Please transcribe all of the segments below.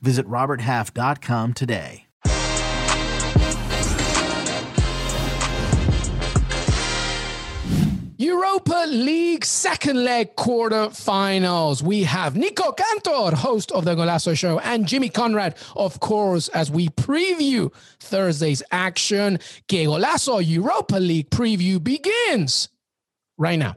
Visit RobertHalf.com today. Europa League second leg quarterfinals. We have Nico Cantor, host of the Golazo Show, and Jimmy Conrad, of course, as we preview Thursday's action. Que Golazo Europa League preview begins right now.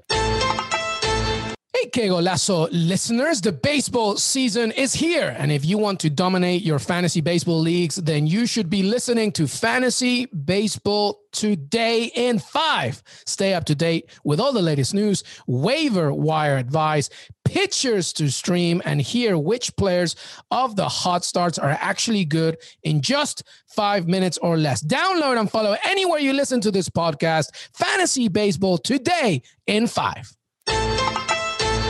Hey, Que Golazo listeners, the baseball season is here. And if you want to dominate your fantasy baseball leagues, then you should be listening to Fantasy Baseball Today in five. Stay up to date with all the latest news, waiver wire advice, pitchers to stream, and hear which players of the hot starts are actually good in just five minutes or less. Download and follow anywhere you listen to this podcast. Fantasy Baseball Today in five.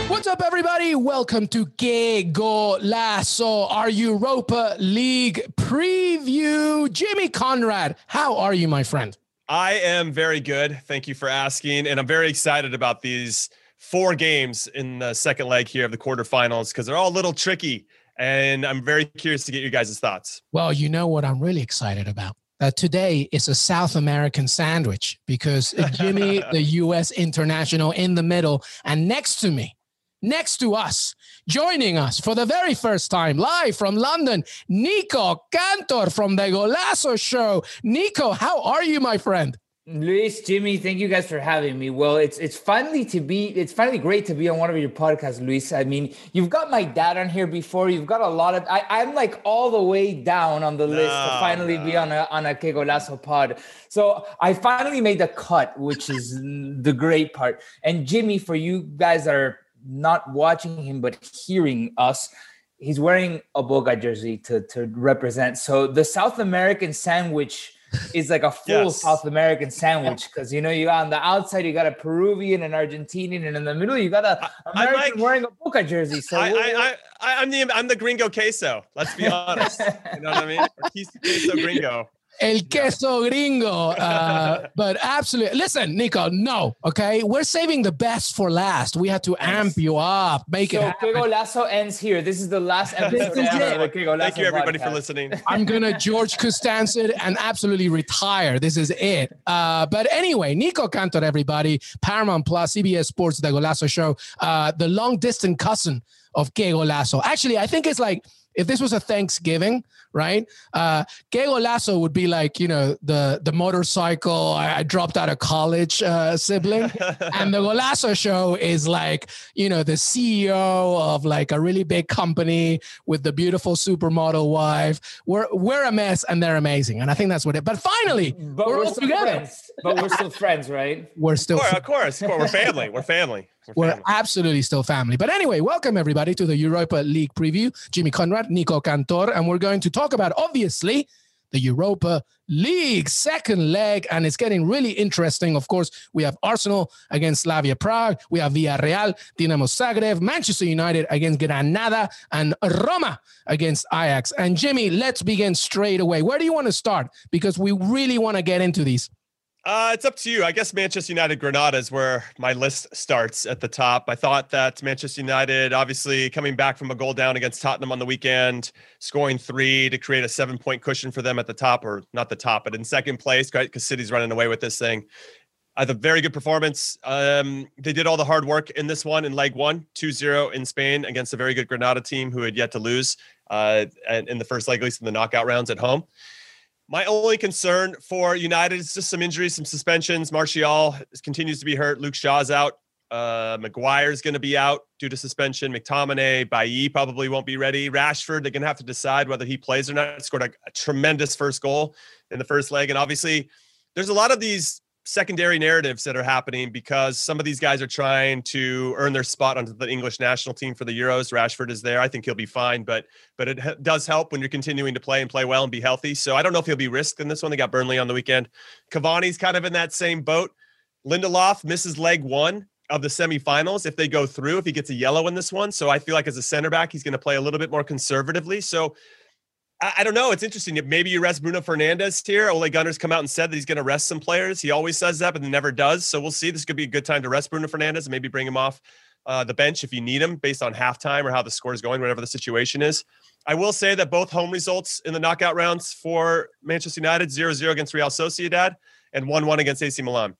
What's up, everybody? Welcome to Que Golazo, our Europa League preview. Jimmy Conrad, how are you, my friend? I am very good. Thank you for asking. And I'm very excited about these four games in the second leg here of the quarterfinals because they're all a little tricky. And I'm very curious to get you guys' thoughts. Well, you know what I'm really excited about? Uh, today is a South American sandwich because Jimmy, the U.S. international, in the middle, and next to me, next to us, joining us for the very first time, live from London, Nico Cantor from the Golazo Show. Nico, how are you, my friend? Luis, Jimmy, thank you guys for having me. Well, it's it's finally to be it's finally great to be on one of your podcasts, Luis. I mean, you've got my dad on here before. You've got a lot of I, I'm like all the way down on the no, list to finally no. be on a on a Que Golazo pod. So I finally made the cut, which is the great part. And Jimmy, for you guys that are not watching him but hearing us. He's wearing a Boca jersey to to represent. So the south american sandwich is like a full yes. south american sandwich because you know you got on the outside you got a peruvian and argentinian and in the middle you got a american like, wearing a boca jersey. So I, I, I, am the i'm the gringo queso let's be honest. You know what i mean? Or queso gringo El queso gringo. Uh, but absolutely. Listen, Nico, no, okay? We're saving the best for last. We had to amp you up, make so it happen. So Lasso ends here. This is the last episode. Thank you, everybody, podcast. for listening. I'm going to George Costanza and absolutely retire. This is it. Uh, but anyway, Nico Cantor, everybody, Paramount Plus, CBS Sports, The Golazo Show, uh, the long distant cousin of Que Golazo. Actually, I think it's like if this was a Thanksgiving, right? Uh, Que Golazo would be like, you know, the the motorcycle I, I dropped out of college uh, sibling, and the Golazo show is like, you know, the CEO of like a really big company with the beautiful supermodel wife. We're we're a mess and they're amazing, and I think that's what it. But finally, but we're, we're all together. Friends. But we're still friends, right? We're still, of course, of course, of course. we're family. We're family. We're, We're absolutely still family. But anyway, welcome everybody to the Europa League preview. Jimmy Conrad, Nico Cantor, and we're going to talk about obviously the Europa League second leg, and it's getting really interesting. Of course, we have Arsenal against Slavia Prague, we have Villarreal, Dinamo Zagreb, Manchester United against Granada, and Roma against Ajax. And Jimmy, let's begin straight away. Where do you want to start? Because we really want to get into these. Uh, it's up to you. I guess Manchester United Granada is where my list starts at the top. I thought that Manchester United, obviously coming back from a goal down against Tottenham on the weekend, scoring three to create a seven point cushion for them at the top, or not the top, but in second place? Because City's running away with this thing. I had a very good performance. Um, they did all the hard work in this one in leg one, 2 0 in Spain against a very good Granada team who had yet to lose uh, in the first leg, at least in the knockout rounds at home. My only concern for United is just some injuries, some suspensions. Martial continues to be hurt. Luke Shaw's out. Uh, Maguire's going to be out due to suspension. McTominay, Bailly probably won't be ready. Rashford, they're going to have to decide whether he plays or not. Scored a, a tremendous first goal in the first leg. And obviously, there's a lot of these secondary narratives that are happening because some of these guys are trying to earn their spot onto the English national team for the Euros. Rashford is there. I think he'll be fine, but but it does help when you're continuing to play and play well and be healthy. So I don't know if he'll be risked in this one. They got Burnley on the weekend. Cavani's kind of in that same boat. Lindelof misses leg one of the semifinals if they go through, if he gets a yellow in this one. So I feel like as a center back, he's going to play a little bit more conservatively. So I, don't know. It's interesting. Maybe you rest Bruno Fernandes here. Ole Gunnar's come out and said that he's going to rest some players. He always says that, but never does. So we'll see. This could be a good time to rest Bruno Fernandes and maybe bring him off uh, the bench if you need him based on halftime or how the score is going, whatever the situation is. I will say that both home results in the knockout rounds for Manchester United 0 0 against Real Sociedad and 1 1 against AC Milan.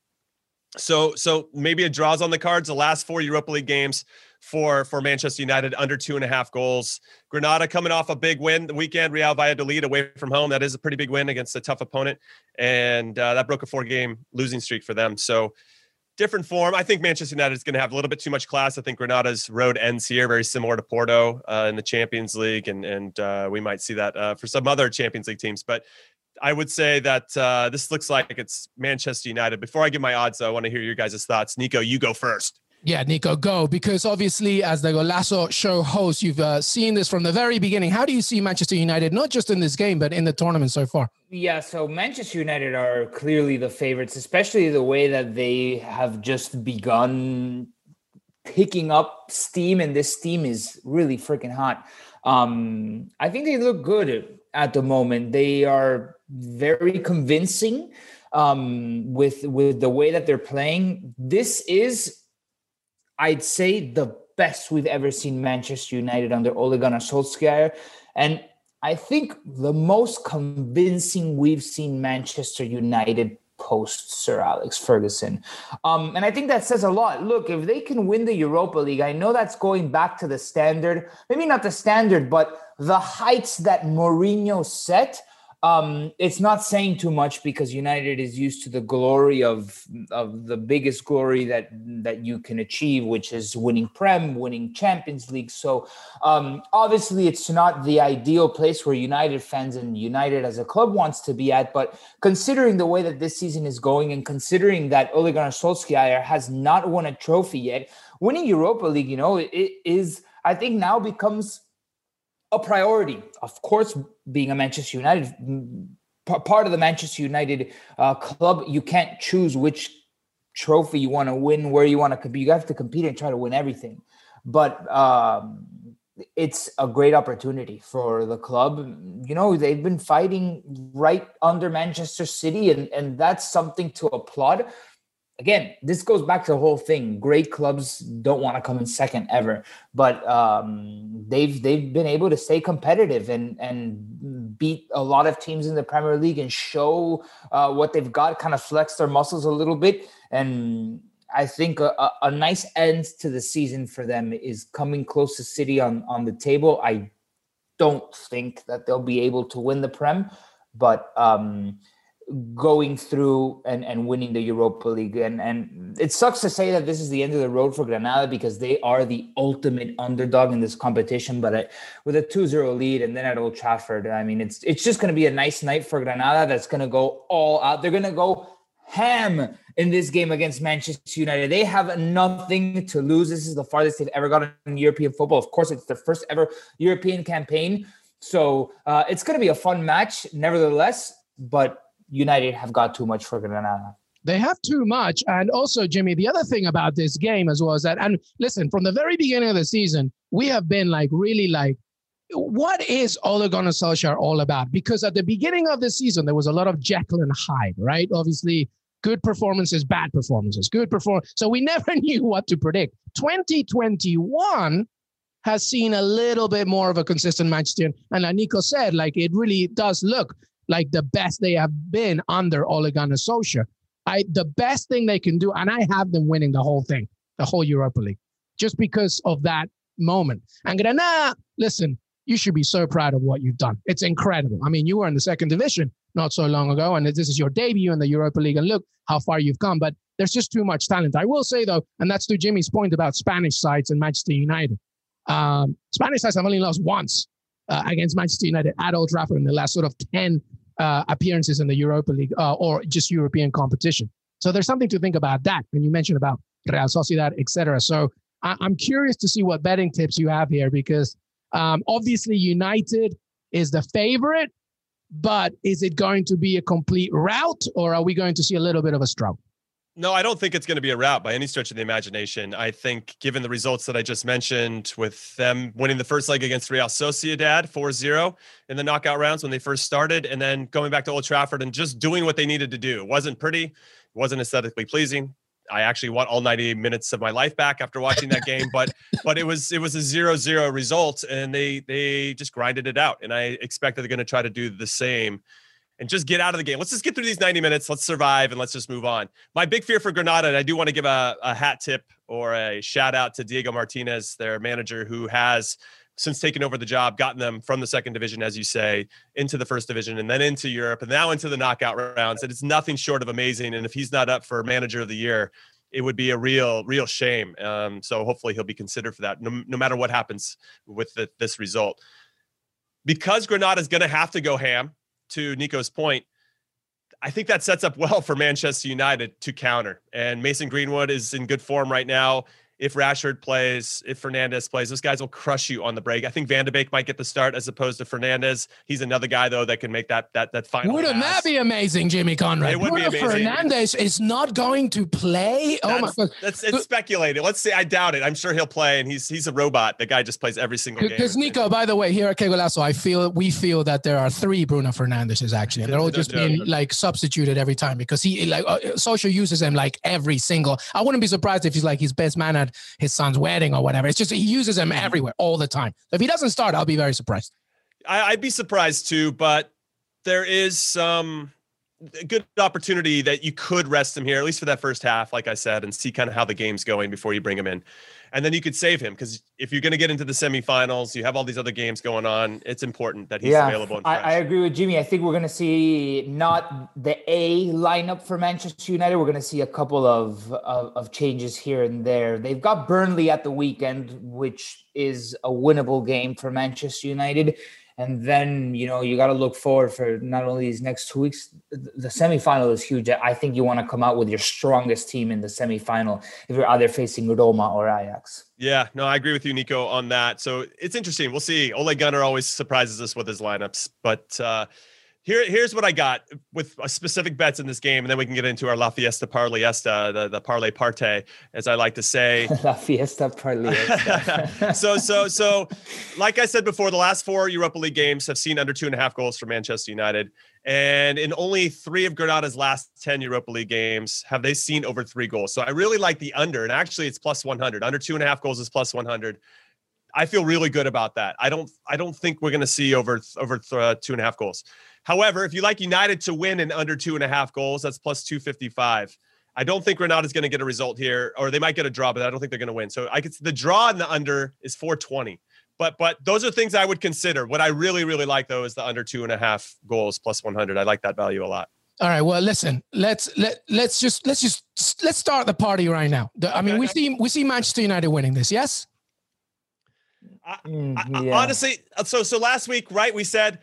So, so maybe a draws on the cards. The last four Europa League games for for Manchester United under two and a half goals. Granada coming off a big win the weekend. Real Valladolid away from home. That is a pretty big win against a tough opponent, and uh, that broke a four game losing streak for them. So different form. I think Manchester United is going to have a little bit too much class. I think Granada's road ends here, very similar to Porto uh, in the Champions League, and and uh, we might see that uh, for some other Champions League teams. But I would say that uh, this looks like it's Manchester United. Before I give my odds, though, I want to hear your guys' thoughts. Nico, you go first. Yeah, Nico, go because obviously, as the Golazo show host, you've uh, seen this from the very beginning. How do you see Manchester United, not just in this game, but in the tournament so far? Yeah, so Manchester United are clearly the favorites, especially the way that they have just begun picking up steam, and this steam is really freaking hot. Um, I think they look good at the moment. They are very convincing um, with with the way that they're playing. This is I'd say the best we've ever seen Manchester United under Ole Gunnar Solskjaer. And I think the most convincing we've seen Manchester United post Sir Alex Ferguson. Um, and I think that says a lot. Look, if they can win the Europa League, I know that's going back to the standard, maybe not the standard, but the heights that Mourinho set um, it's not saying too much because United is used to the glory of of the biggest glory that that you can achieve, which is winning Prem, winning Champions League. So um, obviously, it's not the ideal place where United fans and United as a club wants to be at. But considering the way that this season is going, and considering that Ole Gunnar Solskjaer has not won a trophy yet, winning Europa League, you know, it is I think now becomes a priority. Of course, being a Manchester United part of the Manchester United uh, club, you can't choose which trophy you want to win, where you want to compete. You have to compete and try to win everything. But um, it's a great opportunity for the club. You know, they've been fighting right under Manchester City, and, and that's something to applaud again, this goes back to the whole thing. Great clubs don't want to come in second ever, but um, they've they've been able to stay competitive and and beat a lot of teams in the Premier League and show uh, what they've got, kind of flex their muscles a little bit. And I think a, a, nice end to the season for them is coming close to City on on the table. I don't think that they'll be able to win the Prem, but um, going through and, and winning the Europa League. And, and it sucks to say that this is the end of the road for Granada because they are the ultimate underdog in this competition. But I, with a 2 0 lead and then at Old Trafford, I mean, it's, it's just going to be a nice night for Granada that's going to go all out. They're going to go ham in this game against Manchester United. They have nothing to lose. This is the farthest they've ever gotten in European football. Of course, it's their first ever European campaign. So uh, it's going to be a fun match, nevertheless. But United have got too much for Granada. They have too much. And also, Jimmy, the other thing about this game as well is that, and listen, from the very beginning of the season, we have been like really like, what is Ole Gunnar Solskjaer all about? Because at the beginning of the season, there was a lot of Jekyll and Hyde, right? Obviously, good performances, bad performances, good perform. So we never knew what to predict. 2021 has seen a little bit more of a consistent Manchester. And like Nico said, like it really does look like the best they have been under Ole Gunnar Solskjaer. I the best thing they can do, and I have them winning the whole thing, the whole Europa League, just because of that moment. And Granada, listen, you should be so proud of what you've done. It's incredible. I mean, you were in the second division not so long ago, and this is your debut in the Europa League, and look how far you've come. But there's just too much talent. I will say though, and that's to Jimmy's point about Spanish sides and Manchester United. Um, Spanish sides have only lost once uh, against Manchester United at Old Trafford in the last sort of 10 uh, appearances in the Europa League uh, or just European competition. So there's something to think about that. And you mentioned about Real Sociedad, etc. So I, am curious to see what betting tips you have here because um, obviously United is the favorite, but is it going to be a complete rout or are we going to see a little bit of a struggle? No, I don't think it's going to be a rout by any stretch of the imagination. I think, given the results that I just mentioned, with them winning the first leg against Real Sociedad 4 0 in the knockout rounds when they first started, and then going back to Old Trafford and just doing what they needed to do. It wasn't pretty, it wasn't aesthetically pleasing. I actually want all 90 minutes of my life back after watching that game, but but it was it was a zero zero result, and they they just grinded it out, and I expect that they're going to try to do the same and just get out of the game. Let's just get through these 90 minutes. Let's survive and let's just move on. My big fear for Granada, and I do want to give a, a hat tip or a shout out to Diego Martinez, their manager, who has since taking over the job, gotten them from the second division, as you say, into the first division and then into Europe and now into the knockout rounds. And it's nothing short of amazing. And if he's not up for manager of the year, it would be a real, real shame. Um, so hopefully he'll be considered for that, no, no matter what happens with the, this result. Because Granada is going to have to go ham to Nico's point, I think that sets up well for Manchester United to counter. And Mason Greenwood is in good form right now if Rashford plays, if Fernandes plays, those guys will crush you on the break. I think Van de Beek might get the start as opposed to Fernandes. He's another guy though that can make that that that final. Wouldn't pass. that be amazing, Jimmy Conrad? It would Bruno be amazing. Fernandes is not going to play. That's, oh my god, that's it's speculated. Let's say I doubt it. I'm sure he'll play, and he's he's a robot. The guy just plays every single game. Because Nico, by the way, here at Que Golazo, I feel we feel that there are three Bruno Fernandeses actually, and they're all just being like substituted every time because he like uh, Solskjaer uses him like every single. I wouldn't be surprised if he's like his best man at his son's wedding or whatever. It's just he uses them mm-hmm. everywhere all the time. So if he doesn't start, I'll be very surprised. I, would be surprised too, but there is some good opportunity that you could rest him here, at least for that first half, like I said, and see kind of how the game's going before you bring him in and then you could save him because if you're going to get into the semifinals, you have all these other games going on. It's important that he's yeah, available. I, I, agree with Jimmy. I think we're going to see not the A lineup for Manchester United. We're going to see a couple of, of, of changes here and there. They've got Burnley at the weekend, which is a winnable game for Manchester United. And then, you know, you got to look forward for not only these next two weeks, the semifinal is huge. I think you want to come out with your strongest team in the semifinal if you're either facing Roma or Ajax. Yeah, no, I agree with you, Nico, on that. So it's interesting. We'll see. Ole Gunnar always surprises us with his lineups, but uh, here, here's what I got with specific bets in this game, and then we can get into our La Fiesta Parlayesta, the, the parlay parte, as I like to say. La Fiesta Parlayesta. so, so, so, like I said before, the last four Europa League games have seen under two and a half goals for Manchester United. And in only three of Granada's last 10 Europa League games have they seen over three goals. So I really like the under, and actually it's plus 100. Under two and a half goals is plus 100. I feel really good about that. I don't I don't think we're going to see over over uh, two and a half goals. However, if you like United to win in under two and a half goals, that's plus 255. I don't think Granada's going to get a result here, or they might get a draw, but I don't think they're going to win. So I could the draw in the under is 420. But but those are things I would consider. What I really really like though is the under two and a half goals plus 100. I like that value a lot. All right. Well, listen. Let's let let's just let's just let's start the party right now. The, I mean, we see we see Manchester United winning this. Yes. I, mm, I, yeah. honestly, so so last week, right? We said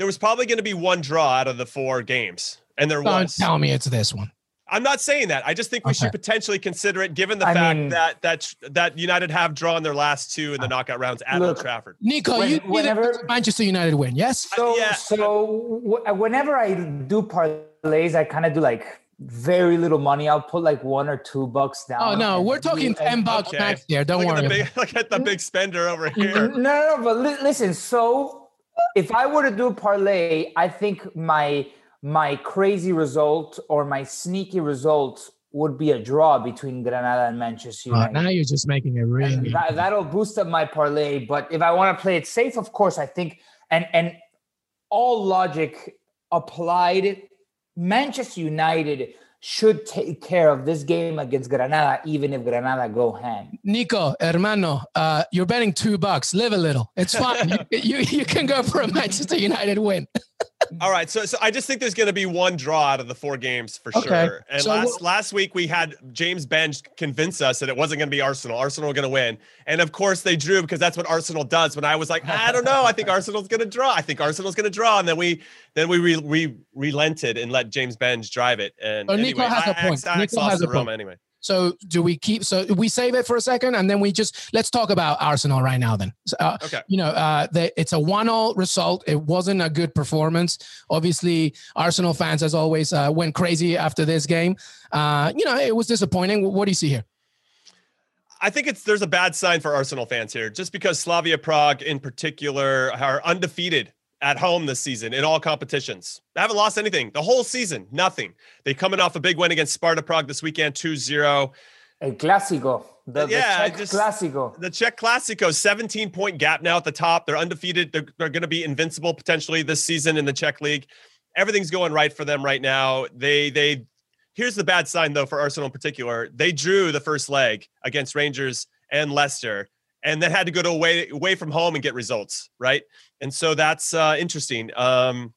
there was probably going to be one draw out of the four games, and there was. Don't was. Tell me it's this one. I'm not saying that. I just think we okay. should potentially consider it, given the I fact mean, that that that United have drawn their last two in the knockout rounds at Look, Old Trafford. Nico, when, you whenever Manchester United win, yes. So, uh, yeah. so whenever I do parlays, I kind of do like very little money. I'll put like one or two bucks down. Oh no, we're talking ten bucks okay. max here. Don't look worry. At big, look at the big spender over here. No, no, no but li- listen. So if I were to do a parlay, I think my my crazy result or my sneaky result would be a draw between Granada and Manchester United. now you're just making it really. That, that'll boost up my parlay. But if I want to play it safe, of course, I think and and all logic applied, Manchester United should take care of this game against Granada, even if Granada go ham. Nico, hermano, uh, you're betting two bucks. Live a little. It's fine. you, you, you can go for a Manchester United win. All right, so so I just think there's going to be one draw out of the four games for Okay. sure. And So last last week we had James Benge convince us that it wasn't going to be Arsenal. Arsenal were going to win, and of course they drew because that's what Arsenal does. When I was like, I don't know, I think Arsenal's going to draw. I think Arsenal's going to draw, and then we then we re, re, relented and let James Benge drive it. And Oh, Nico anyway, has a Ajax- point. Ajax Nico lost has a point. Roma anyway. So do we keep? So we save it for a second, and then we just let's talk about Arsenal right now. Then, uh, Okay. you know, uh, the, it's a one-all result. It wasn't a good performance. Obviously, Arsenal fans, as always, uh, went crazy after this game. Uh, you know, it was disappointing. What do you see here? I think it's there's a bad sign for Arsenal fans here, just because Slavia Prague in particular are undefeated at home this season in all competitions. They haven't lost anything the whole season, nothing. They coming off a big win against Sparta Prague this weekend, 2-0. El clásico. The, the Yeah, I Czech just- clásico. The Czech Clasico, 17 point gap now at the top. They're undefeated. They're, they're going to be invincible potentially this season in the Czech league. Everything's going right for them right now. They they here's the bad sign though for Arsenal in particular. They drew the first leg against Rangers and Leicester, and then had to go to away away from home and get results right. And so that's uh, interesting. Um,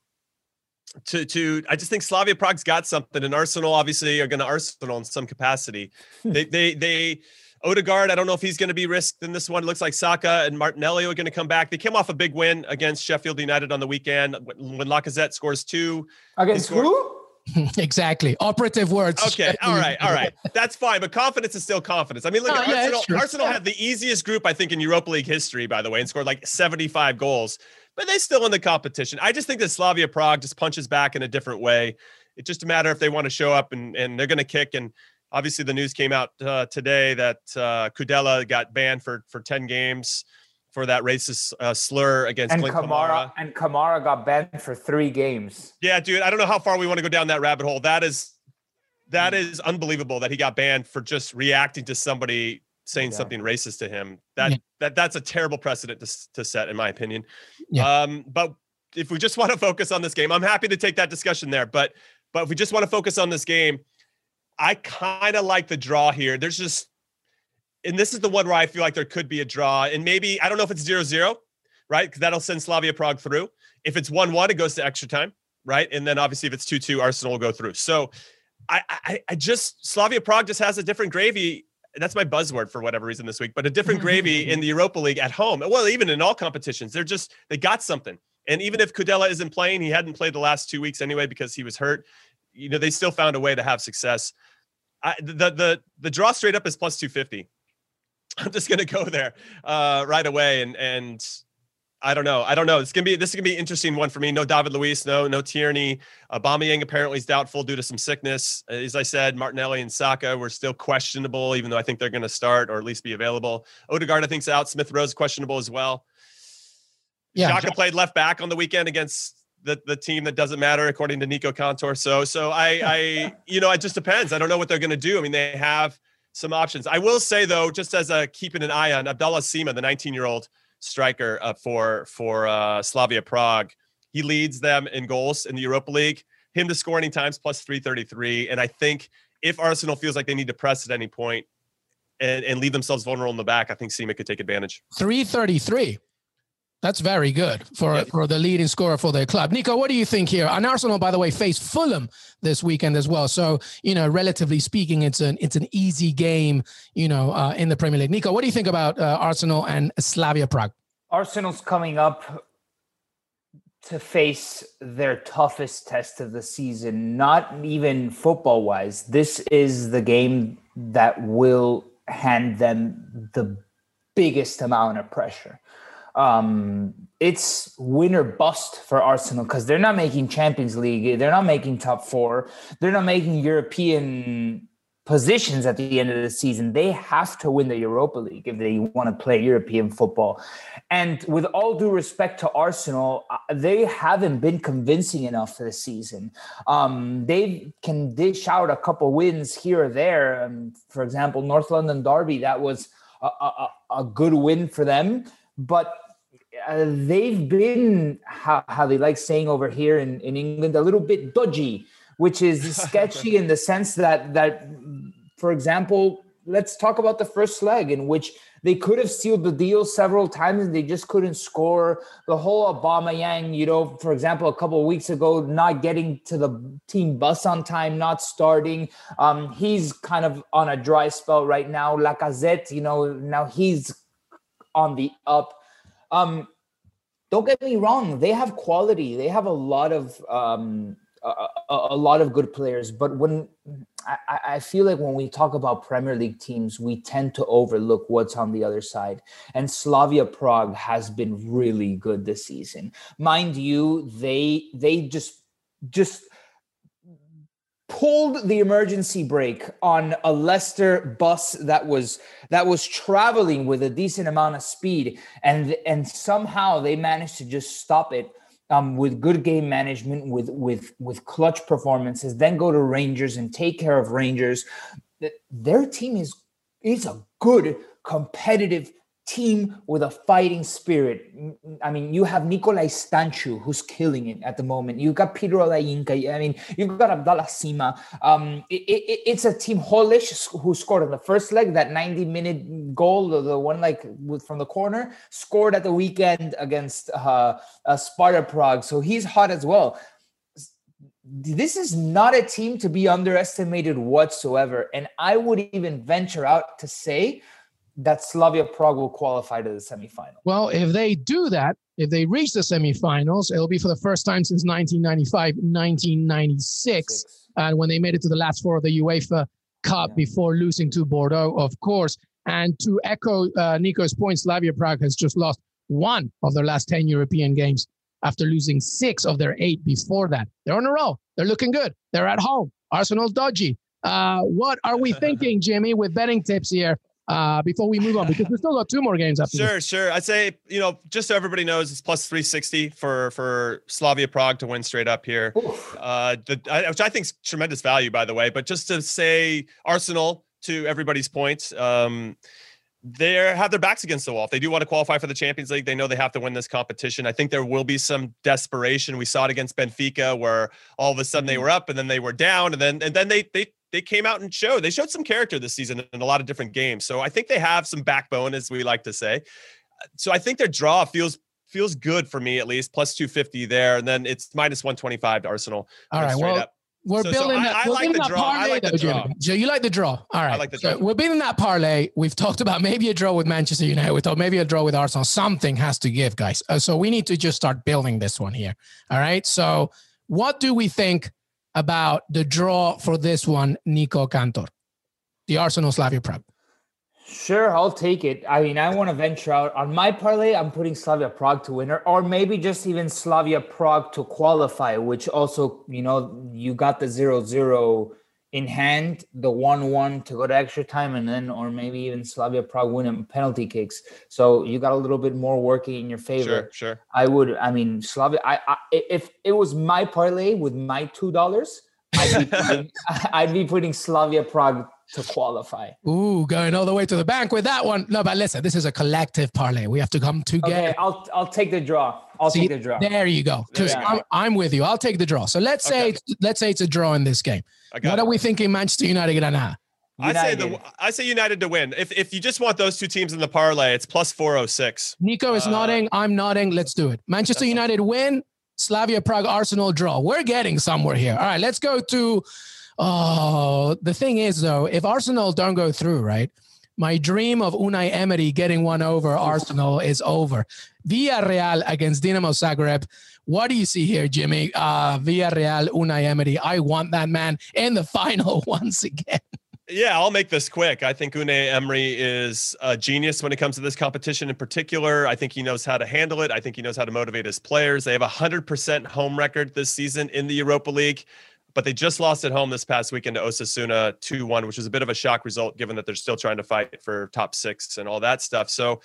to to I just think Slavia Prague's got something, and Arsenal obviously are going to Arsenal in some capacity. they they they Odegaard, I don't know if he's going to be risked in this one. It looks like Saka and Martinelli are going to come back. They came off a big win against Sheffield United on the weekend when when Lacazette scores two. Against scored- who? exactly. Operative words. Okay, all right, all right. That's fine, but confidence is still confidence. I mean, look Oh, at yeah, Arsenal. Arsenal had the easiest group, I think, in Europa League history, by the way, and scored like 75 goals, but they still in the competition. I just think that Slavia Prague just punches back in a different way. It's just a matter if they want to show up and, and they're going to kick. And obviously, the news came out uh, today that uh, Kudela got banned for for 10 games for that racist uh, slur against And Glen Kamara and Kamara got banned for three games. Yeah, dude, I don't know how far we want to go down that rabbit hole. That is that is unbelievable that he got banned for just reacting to somebody saying Yeah. something racist to him. That Yeah. that that's a terrible precedent to, to set in my opinion. Yeah. Um but if we just want to focus on this game, I'm happy to take that discussion there, but but if we just want to focus on this game, I kind of like the draw here. There's just and this is the one where I feel like there could be a draw and maybe I don't know if it's zero zero, right? Because that'll send Slavia Prague through. If it's one one, it goes to extra time right? And then obviously if it's two two, Arsenal will go through. So I, I I just Slavia Prague just has a different gravy. That's my buzzword for whatever reason this week, but a different gravy in the Europa League at home. Well, even in all competitions, they're just they got something. And even if Kudela isn't playing, he hadn't played the last two weeks anyway because he was hurt. You know, they still found a way to have success. I, the the the draw straight up is plus two fifty. I'm just gonna go there uh, right away and and I don't know. I don't know. It's gonna be this is gonna be an interesting one for me. No David Luiz, no no Tierney. Aubameyang apparently is doubtful due to some sickness. As I said, Martinelli and Saka were still questionable, even though I think they're gonna start or at least be available. Odegaard I think's out. Smith Rowe questionable as well. Yeah. Xhaka played left back on the weekend against the, the team that doesn't matter according to Nico Cantor. So so I I you know it just depends. I don't know what they're gonna do. I mean they have some options. I will say though, just as a keeping an eye on Abdallah Sima, the 19 year old striker uh, for for uh, Slavia Prague. He leads them in goals in the Europa League. Him to score any times plus 333. And I think if Arsenal feels like they need to press at any point and, and leave themselves vulnerable in the back, I think Sima could take advantage. 333. That's very good for, Yeah. for the leading scorer for their club. Nico, what do you think here? And Arsenal, by the way, face Fulham this weekend as well. So, you know, relatively speaking, it's an it's an easy game, you know, uh, in the Premier League. Nico, what do you think about uh, Arsenal and Slavia Prague? Arsenal's coming up to face their toughest test of the season, not even football wise. This is the game that will hand them the biggest amount of pressure. Um, it's win or bust for Arsenal because they're not making Champions League, they're not making top four, they're not making European positions at the end of the season. They have to win the Europa League if they want to play European football. And with all due respect to Arsenal, uh, they haven't been convincing enough this season. Um, they can dish out a couple wins here or there. Um, for example, North London Derby, that was a, a, a- a good win for them. But uh, they've been, how, how they like saying over here in, in England, a little bit dodgy, which is sketchy in the sense that, that, for example, let's talk about the first leg in which they could have sealed the deal several times and they just couldn't score. The whole Aubameyang, you know, for example, a couple of weeks ago, not getting to the team bus on time, not starting. Um, he's kind of on a dry spell right now. Lacazette, you know, now he's on the up. Um, don't get me wrong; they have quality. They have a lot of um, a, a, lot of good players. But when I, I, feel like when we talk about Premier League teams, we tend to overlook what's on the other side. And Slavia Prague has been really good this season. Mind you, they they just just pulled the emergency brake on a Leicester bus that was that was traveling with a decent amount of speed and and somehow they managed to just stop it um, with good game management, with with with clutch performances, then go to Rangers and take care of Rangers. Their team is is a good competitive team with a fighting spirit. I mean, you have Nicolae Stanciu, who's killing it at the moment. You've got Peter Olayinka. I mean, you've got Abdallah Sima. Um, it, it, it's a team Holeš who scored in the first leg, that 90 minute goal, the, the one like from the corner, scored at the weekend against uh, uh, Sparta Prague. So he's hot as well. This is not a team to be underestimated whatsoever. And I would even venture out to say that Slavia Prague will qualify to the semifinal. Well, if they do that, if they reach the semifinals, it'll be for the first time since 1995, 1996, Six. and when they made it to the last four of the UEFA Cup yeah. before losing to Bordeaux, of course. And to echo uh, Nico's point, Slavia Prague has just lost one of their last 10 European games after losing six of their eight before that. They're on a roll. They're looking good. They're at home. Arsenal's dodgy. Uh, what are we thinking, Jimmy, with betting tips here uh, before we move on because we still got two more games after. Sure, this. sure. I'd say you know just so everybody knows it's plus three sixty for for Slavia Prague to win straight up here, uh, the, I, which I think is tremendous value by the way. But just to say Arsenal to everybody's points. Um, they have their backs against the wall. If they do want to qualify for the Champions League, they know they have to win this competition. I think there will be some desperation. We saw it against Benfica, where all of a sudden they mm-hmm. were up and then they were down, and then and then they they they came out and showed they showed some character this season in a lot of different games. So I think they have some backbone, as we like to say. So I think their draw feels feels good for me at least, plus 250 there. And then it's minus 125 to Arsenal. All right. Well, up. we're so, building so that. I, I we're like building that parlay, like though, Jimmy. So you like the draw. All right. I like the draw. So we're building that parlay. We've talked about maybe a draw with Manchester United. We thought maybe a draw with Arsenal. Something has to give, guys. Uh, so we need to just start building this one here. All right. So what do we think about the draw for this one, Nico Cantor, the Arsenal Slavia Prague? Sure, I'll take it. I mean, I want to venture out on my parlay. I'm putting Slavia Prague to winner, or maybe just even Slavia Prague to qualify, which also, you know, you got the zero zero in hand the one-one to go to extra time, and then or maybe even Slavia Prague win penalty kicks. So you got a little bit more working in your favor. Sure, sure. I would. I mean, Slavia. I, I if it was my parlay with my two dollars, I'd be putting, I'd be putting Slavia Prague to qualify. Ooh, going all the way to the bank with that one. No, but listen, this is a collective parlay. We have to come together. Okay, I'll I'll take the draw. I'll See, take the draw. There you go. Because I'm, I'm with you. I'll take the draw. So let's say let's say it's a draw in this game. What it. are we thinking Manchester United gonna I say the I say United to win. If if you just want those two teams in the parlay, it's plus four oh six. Nico is uh, nodding. I'm nodding. Let's do it. Manchester United win. Slavia Prague Arsenal draw. We're getting somewhere here. All right, let's go to Oh, the thing is though, if Arsenal don't go through, right? My dream of Unai Emery getting one over Arsenal is over. Villarreal against Dinamo Zagreb. What do you see here, Jimmy? Uh, Villarreal, Unai Emery. I want that man in the final once again. Yeah, I'll make this quick. I think Unai Emery is a genius when it comes to this competition in particular. I think he knows how to handle it. I think he knows how to motivate his players. They have a 100% home record this season in the Europa League but they just lost at home this past weekend to Osasuna 2 1, which is a bit of a shock result given that they're still trying to fight for top six and all that stuff. So,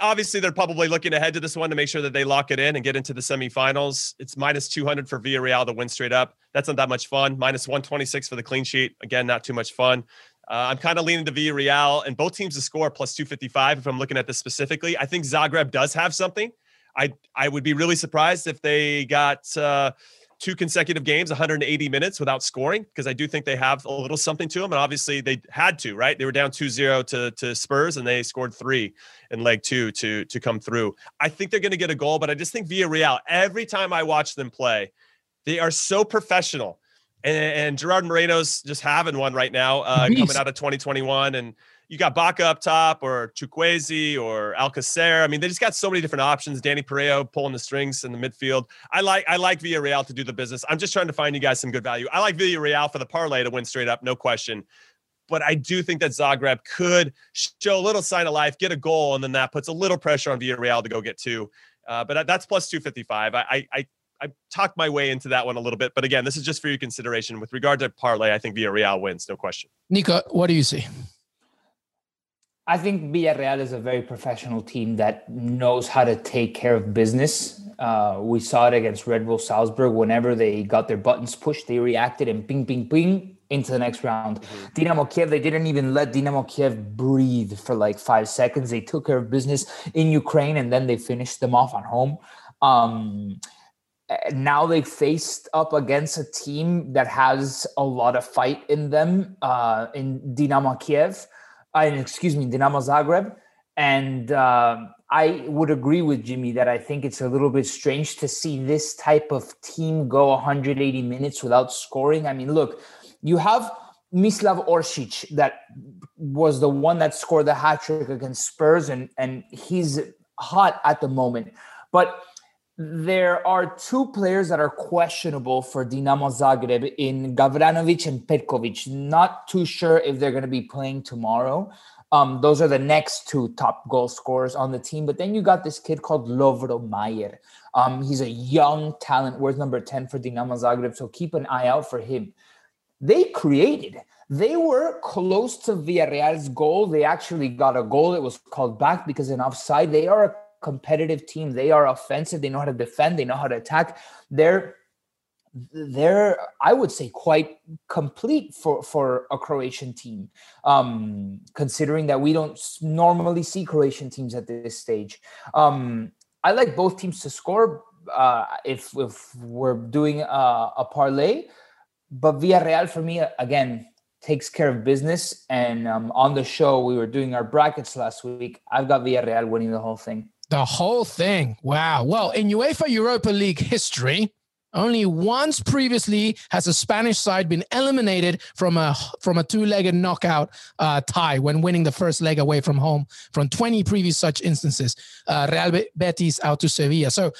obviously, they're probably looking ahead to this one to make sure that they lock it in and get into the semifinals. It's minus 200 for Villarreal to win straight up. That's not that much fun. Minus 126 for the clean sheet. Again, not too much fun. Uh, I'm kind of leaning to Villarreal and both teams to score plus 255 if I'm looking at this specifically. I think Zagreb does have something. I I would be really surprised if they got. Uh, two consecutive games, 180 minutes without scoring, because I do think they have a little something to them. And obviously they had to, right? They were down 2-0 to, to Spurs and they scored three in leg two to, to come through. I think they're going to get a goal, but I just think Villarreal, every time I watch them play, they are so professional. And, and Gerard Moreno's just having one right now, uh, coming out of 2021. And you got Bacca up top or Chukwueze or Alcacer. I mean, they just got so many different options. Dani Parejo pulling the strings in the midfield. I like I like Villarreal to do the business. I'm just trying to find you guys some good value. I like Villarreal for the parlay to win straight up, no question. But I do think that Zagreb could show a little sign of life, get a goal, and then that puts a little pressure on Villarreal to go get two. Uh, but that's plus 255. I, I I talked my way into that one a little bit, but again, this is just for your consideration. With regard to parlay, I think Villarreal wins, no question. Nico, what do you see? I think Villarreal is a very professional team that knows how to take care of business. Uh, we saw it against Red Bull Salzburg. Whenever they got their buttons pushed, they reacted and ping, ping, ping into the next round. Mm-hmm. Dynamo Kiev, they didn't even let Dynamo Kiev breathe for like five seconds. They took care of business in Ukraine and then they finished them off at home. Um, now they faced up against a team that has a lot of fight in them uh, in Dynamo Kiev uh, excuse me, Dinamo Zagreb. And uh, I would agree with Jimmy that I think it's a little bit strange to see this type of team go 180 minutes without scoring. I mean, look, you have Mislav Orsic that was the one that scored the hat trick against Spurs, and, and he's hot at the moment. But there are two players that are questionable for Dinamo Zagreb in Gavranovic and Petkovic. Not too sure if they're going to be playing tomorrow. Um, those are the next two top goal scorers on the team. But then you got this kid called Lovro Majer. Um, he's a young talent. Where's number 10 for Dinamo Zagreb? So keep an eye out for him. They created. They were close to Villarreal's goal. They actually got a goal. It was called back because an offside. They are competitive team. They are offensive. They know how to defend. They know how to attack. They're they're I would say quite complete for for a Croatian team. Um, considering that we don't normally see Croatian teams at this stage. Um, I like both teams to score. Uh, if if we're doing a, a parlay, but Villarreal for me again takes care of business. And um, on the show, we were doing our brackets last week. I've got Villarreal winning the whole thing. The whole thing. Wow. Well, in UEFA Europa League history, only once previously has a Spanish side been eliminated from a from a two-legged knockout uh, tie when winning the first leg away from home. From 20 previous such instances, uh, Real Betis out to Sevilla. So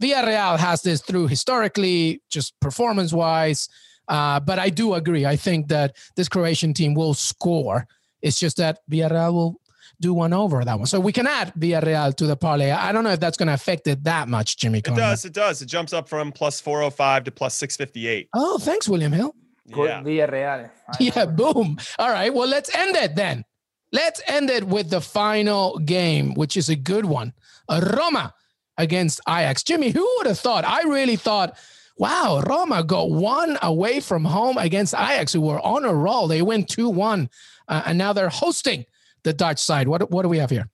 Villarreal has this through historically, just performance-wise. Uh, but I do agree. I think that this Croatian team will score. It's just that Villarreal will do one over that one. So we can add Villarreal to the parlay. I don't know if that's going to affect it that much, Jimmy. It does. It does. It jumps up from plus 405 to plus 658. Oh, thanks, William Hill. Yeah. Villarreal. Yeah, boom. All right. Well, let's end it then. Let's end it with the final game, which is a good one. Roma against Ajax. Jimmy, who would have thought? I really thought, wow, Roma got one away from home against Ajax, who were on a roll. They win 2 1, uh, and now they're hosting the Dutch side. What what do we have here?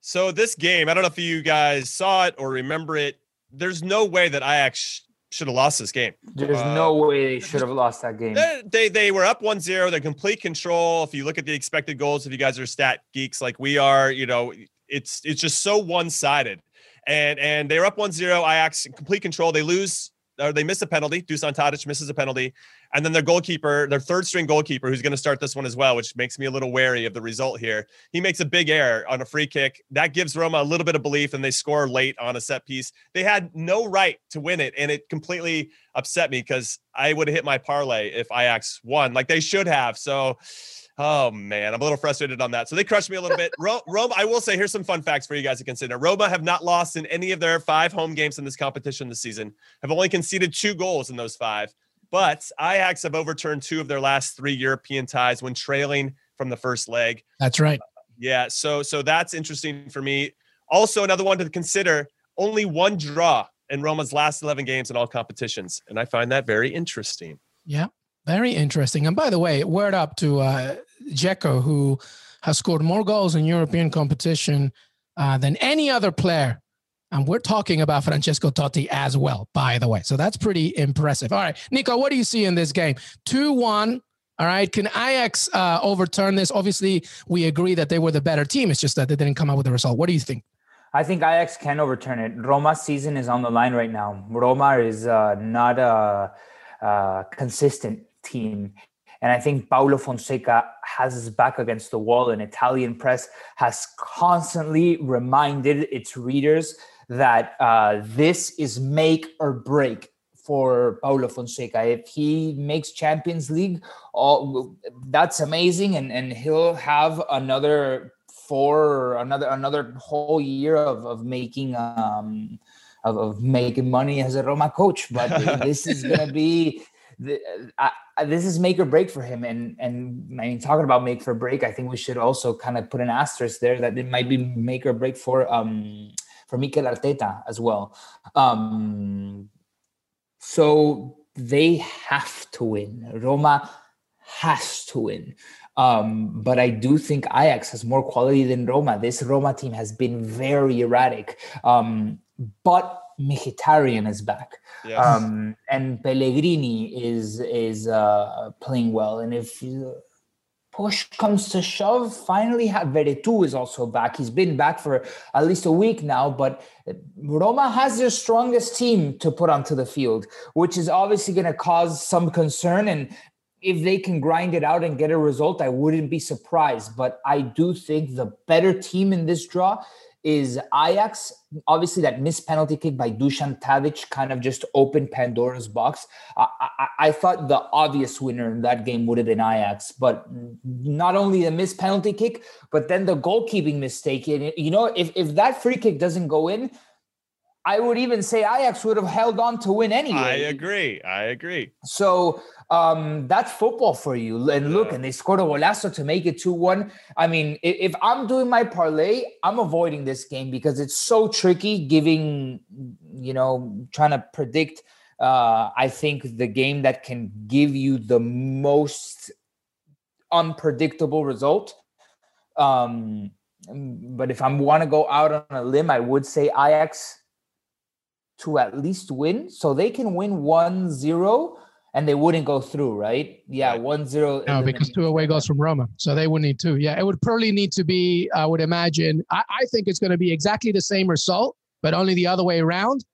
So this game, I don't know if you guys saw it or remember it. There's no way that Ajax should have lost this game. There's uh, no way they should have lost that game. They they were up 1-0. They're complete control. If you look at the expected goals, if you guys are stat geeks like we are, you know, it's it's just so one-sided. And and they're up 1-0. Ajax complete control. They lose or they miss a penalty. Dusan Tadic misses a penalty. And then their goalkeeper, their third string goalkeeper, who's going to start this one as well, which makes me a little wary of the result here. He makes a big error on a free kick. That gives Roma a little bit of belief, and they score late on a set piece. They had no right to win it, and it completely upset me because I would have hit my parlay if Ajax won, like they should have. So, Oh man, I'm a little frustrated on that. So they crushed me a little bit. Roma, I will say, here's some fun facts for you guys to consider. Roma have not lost in any of their five home games in this competition this season. Have only conceded two goals in those five. But Ajax have overturned two of their last three European ties when trailing from the first leg. That's right. Yeah, so so that's interesting for me. Also, another one to consider: only one draw in Roma's last 11 games in all competitions, and I find that very interesting. Yeah, very interesting. And by the way, word up to uh, Dzeko, who has scored more goals in European competition uh, than any other player And we're talking about Francesco Totti as well, by the way. So that's pretty impressive. All right, Nico, what do you see in this game? 2 1. All right. Can Ajax uh, overturn this? Obviously, we agree that they were the better team. It's just that they didn't come out with the result. What do you think? I think Ajax can overturn it. Roma's season is on the line right now. Roma is uh, not a, a consistent team. And I think Paulo Fonseca has his back against the wall, and Italian press has constantly reminded its readers that uh, this is make or break for Paulo Fonseca. If he makes Champions League, all, that's amazing, and and he'll have another four, another another whole year of of making um of, of making money as a Roma coach. But this is gonna be. The, I, this is make or break for him, and and I mean, talking about make for break, I think we should also kind of put an asterisk there that it might be make or break for um for Mikel Arteta as well. Um, so they have to win. Roma has to win. Um, but I do think Ajax has more quality than Roma. This Roma team has been very erratic. Um, but Mkhitaryan is back, yes. um, and Pellegrini is is uh, playing well. And if push comes to shove, finally Veretout is also back. He's been back for at least a week now, but Roma has their strongest team to put onto the field, which is obviously going to cause some concern. And if they can grind it out and get a result, I wouldn't be surprised. But I do think the better team in this draw is Ajax. Obviously, that missed penalty kick by Dusan Tadic kind of just opened Pandora's box. I, I, I, thought the obvious winner in that game would have been Ajax, but not only the missed penalty kick, but then the goalkeeping mistake. And you know, if, if that free kick doesn't go in, I would even say Ajax would have held on to win anyway. I agree. I agree. So um, that's football for you. And look, and they scored a golazo to make it 2 1. I mean, if, if, I'm doing my parlay, I'm avoiding this game because it's so tricky giving, you know, trying to predict. Uh, I think the game that can give you the most unpredictable result. Um, but if I want to go out on a limb, I would say Ajax to at least win. So they can win 1 0 and they wouldn't go through, right? Yeah, 1 0. No, because two away goes from Roma. So they would need two. Yeah, it would probably need to be, I would imagine, I, I think it's going to be exactly the same result, but only the other way around.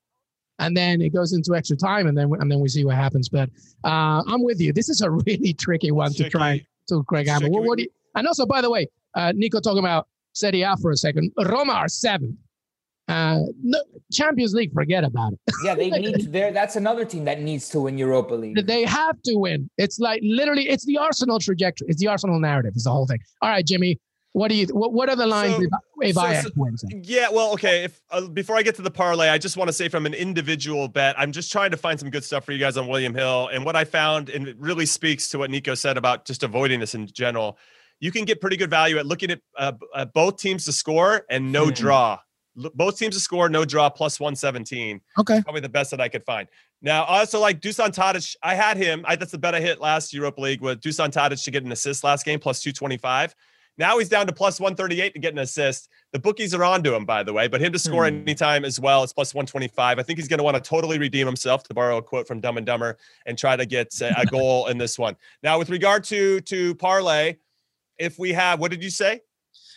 And then it goes into extra time, and then and then we see what happens. But uh, I'm with you. This is a really tricky one tricky. to try to Craig Hammer. What, what do you, and also, by the way, uh, Nico talking about Serie A for a second. Roma are seven. Uh, no, Champions League, forget about it. yeah, they need there. That's another team that needs to win Europa League. They have to win. It's like literally, it's the Arsenal trajectory. It's the Arsenal narrative. It's the whole thing. All right, Jimmy. What do you? What, what are the lines so, if, so, Ajax so, wins? Yeah, well, okay. If uh, before I get to the parlay, I just want to say from an individual bet, I'm just trying to find some good stuff for you guys on William Hill. And what I found, and it really speaks to what Nico said about just avoiding this in general. You can get pretty good value at looking at, uh, at both teams to score and no hmm. draw both teams to score, no draw, plus 117. Okay. Probably the best that I could find. Now, also like Dusan Tadic, I had him. I, that's the bet I hit last Europa League with Dusan Tadic to get an assist last game, plus 225. Now he's down to plus 138 to get an assist. The bookies are on to him, by the way, but him to score hmm. anytime as well is plus 125. I think he's going to want to totally redeem himself, to borrow a quote from Dumb and Dumber, and try to get a, a goal in this one. Now, with regard to to parlay, if we have, what did you say?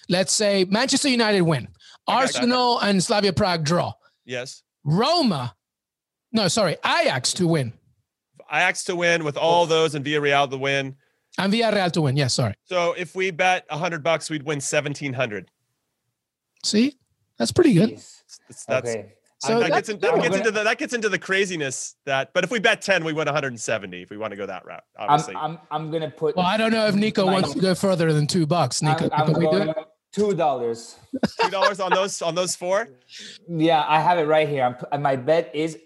Let's say Manchester United win. Arsenal and Slavia Prague draw. Yes. Roma. No, sorry, Ajax to win. Ajax to win with all oh. those and Villarreal to win. And Villarreal to win. Yes, sorry. So if we bet a hundred bucks, we'd win seventeen hundred. See, that's pretty good. That's, that's okay. So that gets, in, that gets into the that gets into the craziness that. But if we bet ten, we win 170. If we want to go that route, obviously. I'm I'm, I'm gonna put. Well, I don't know if Nico wants to go further than two bucks. Nico, I'm, I'm going, Two dollars. Two dollars on those on those four. Yeah, I have it right here. I'm, my bet is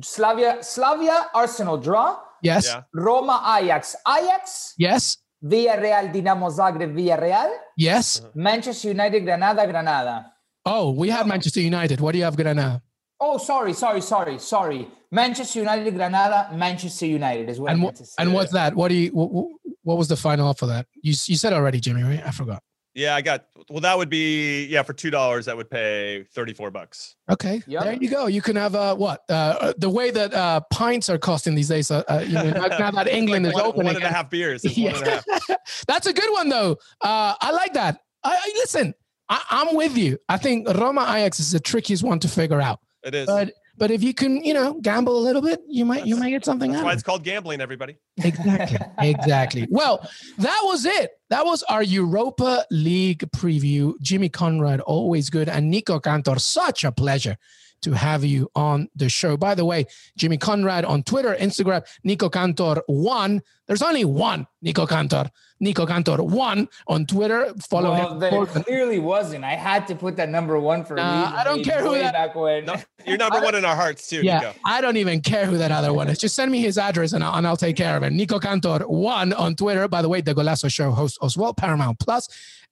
Slavia Slavia Arsenal draw. Yes. Yeah. Roma Ajax Ajax. Yes. Villarreal Dinamo Zagreb Villarreal. Yes. Uh-huh. Manchester United Granada Granada. Oh, we have Manchester United. What do you have Granada? Oh, sorry, sorry, sorry, sorry. Manchester United Granada Manchester United is what. And, and what's that? What do you? What, what was the final for that? You you said already, Jimmy, right? I forgot. Yeah, I got. Well, that would be yeah for two dollars. That would pay thirty four bucks. Okay, yep. there you go. You can have uh, what uh, uh, the way that uh, pints are costing these days. Uh, uh you know, now, that England like is open, one and a half beers. Yeah. That's a good one though. Uh, I like that. I, I listen. I, am with you. I think Roma Ajax is the trickiest one to figure out. It is. But but if you can, you know, gamble a little bit, you might that's, you might get something that's out. Why it's called gambling, everybody. Exactly. exactly. Well, that was it. That was our Europa League preview. Jimmy Conrad, always good, and Nico Cantor, such a pleasure to have you on the show. By the way, Jimmy Conrad on Twitter, Instagram, Nico Cantor one. There's only one Nico Cantor. Nico Cantor one on Twitter. Follow well, him. There clearly wasn't. I had to put that number one for nah, me. I don't care who that. Back when. No, you're number one in our hearts too. Yeah, Nico. I don't even care who that other one is. Just send me his address and I'll, and I'll take care of it. Nico Cantor one on Twitter. By the way, the Golazo Show host as well, Paramount Plus.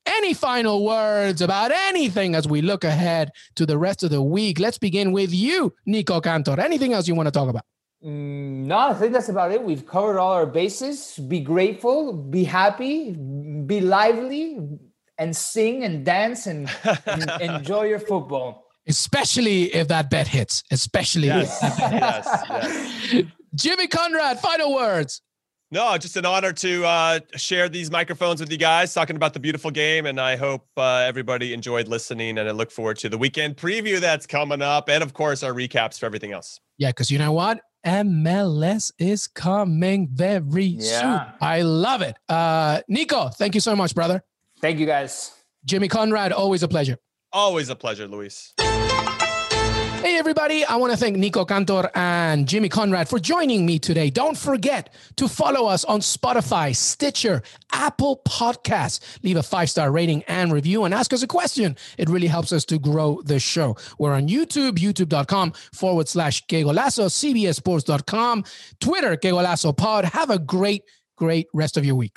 Any final words about anything as we look ahead to the rest of the week? Let's begin with you, Nico Cantor. Anything else you want to talk about? Mm, no, I think that's about it. We've covered all our bases. Be grateful, be happy, be lively, and sing and dance and, and enjoy your football. Especially if that bet hits. Especially yes. yes, yes. Jimmy Conrad, final words. No, just an honor to uh, share these microphones with you guys, talking about the beautiful game. And I hope uh, everybody enjoyed listening. And I look forward to the weekend preview that's coming up. And of course, our recaps for everything else. Yeah, because you know what? MLS is coming very yeah. soon. I love it. Uh, Nico, thank you so much, brother. Thank you, guys. Jimmy Conrad, always a pleasure. Always a pleasure, Luis. Hey, everybody. I want to thank Nico Cantor and Jimmy Conrad for joining me today. Don't forget to follow us on Spotify, Stitcher, Apple Podcasts. Leave a five star rating and review and ask us a question. It really helps us to grow the show. We're on YouTube, youtube.com forward slash Golazo, CBSSports.com, Twitter, Golazo Pod. Have a great, great rest of your week.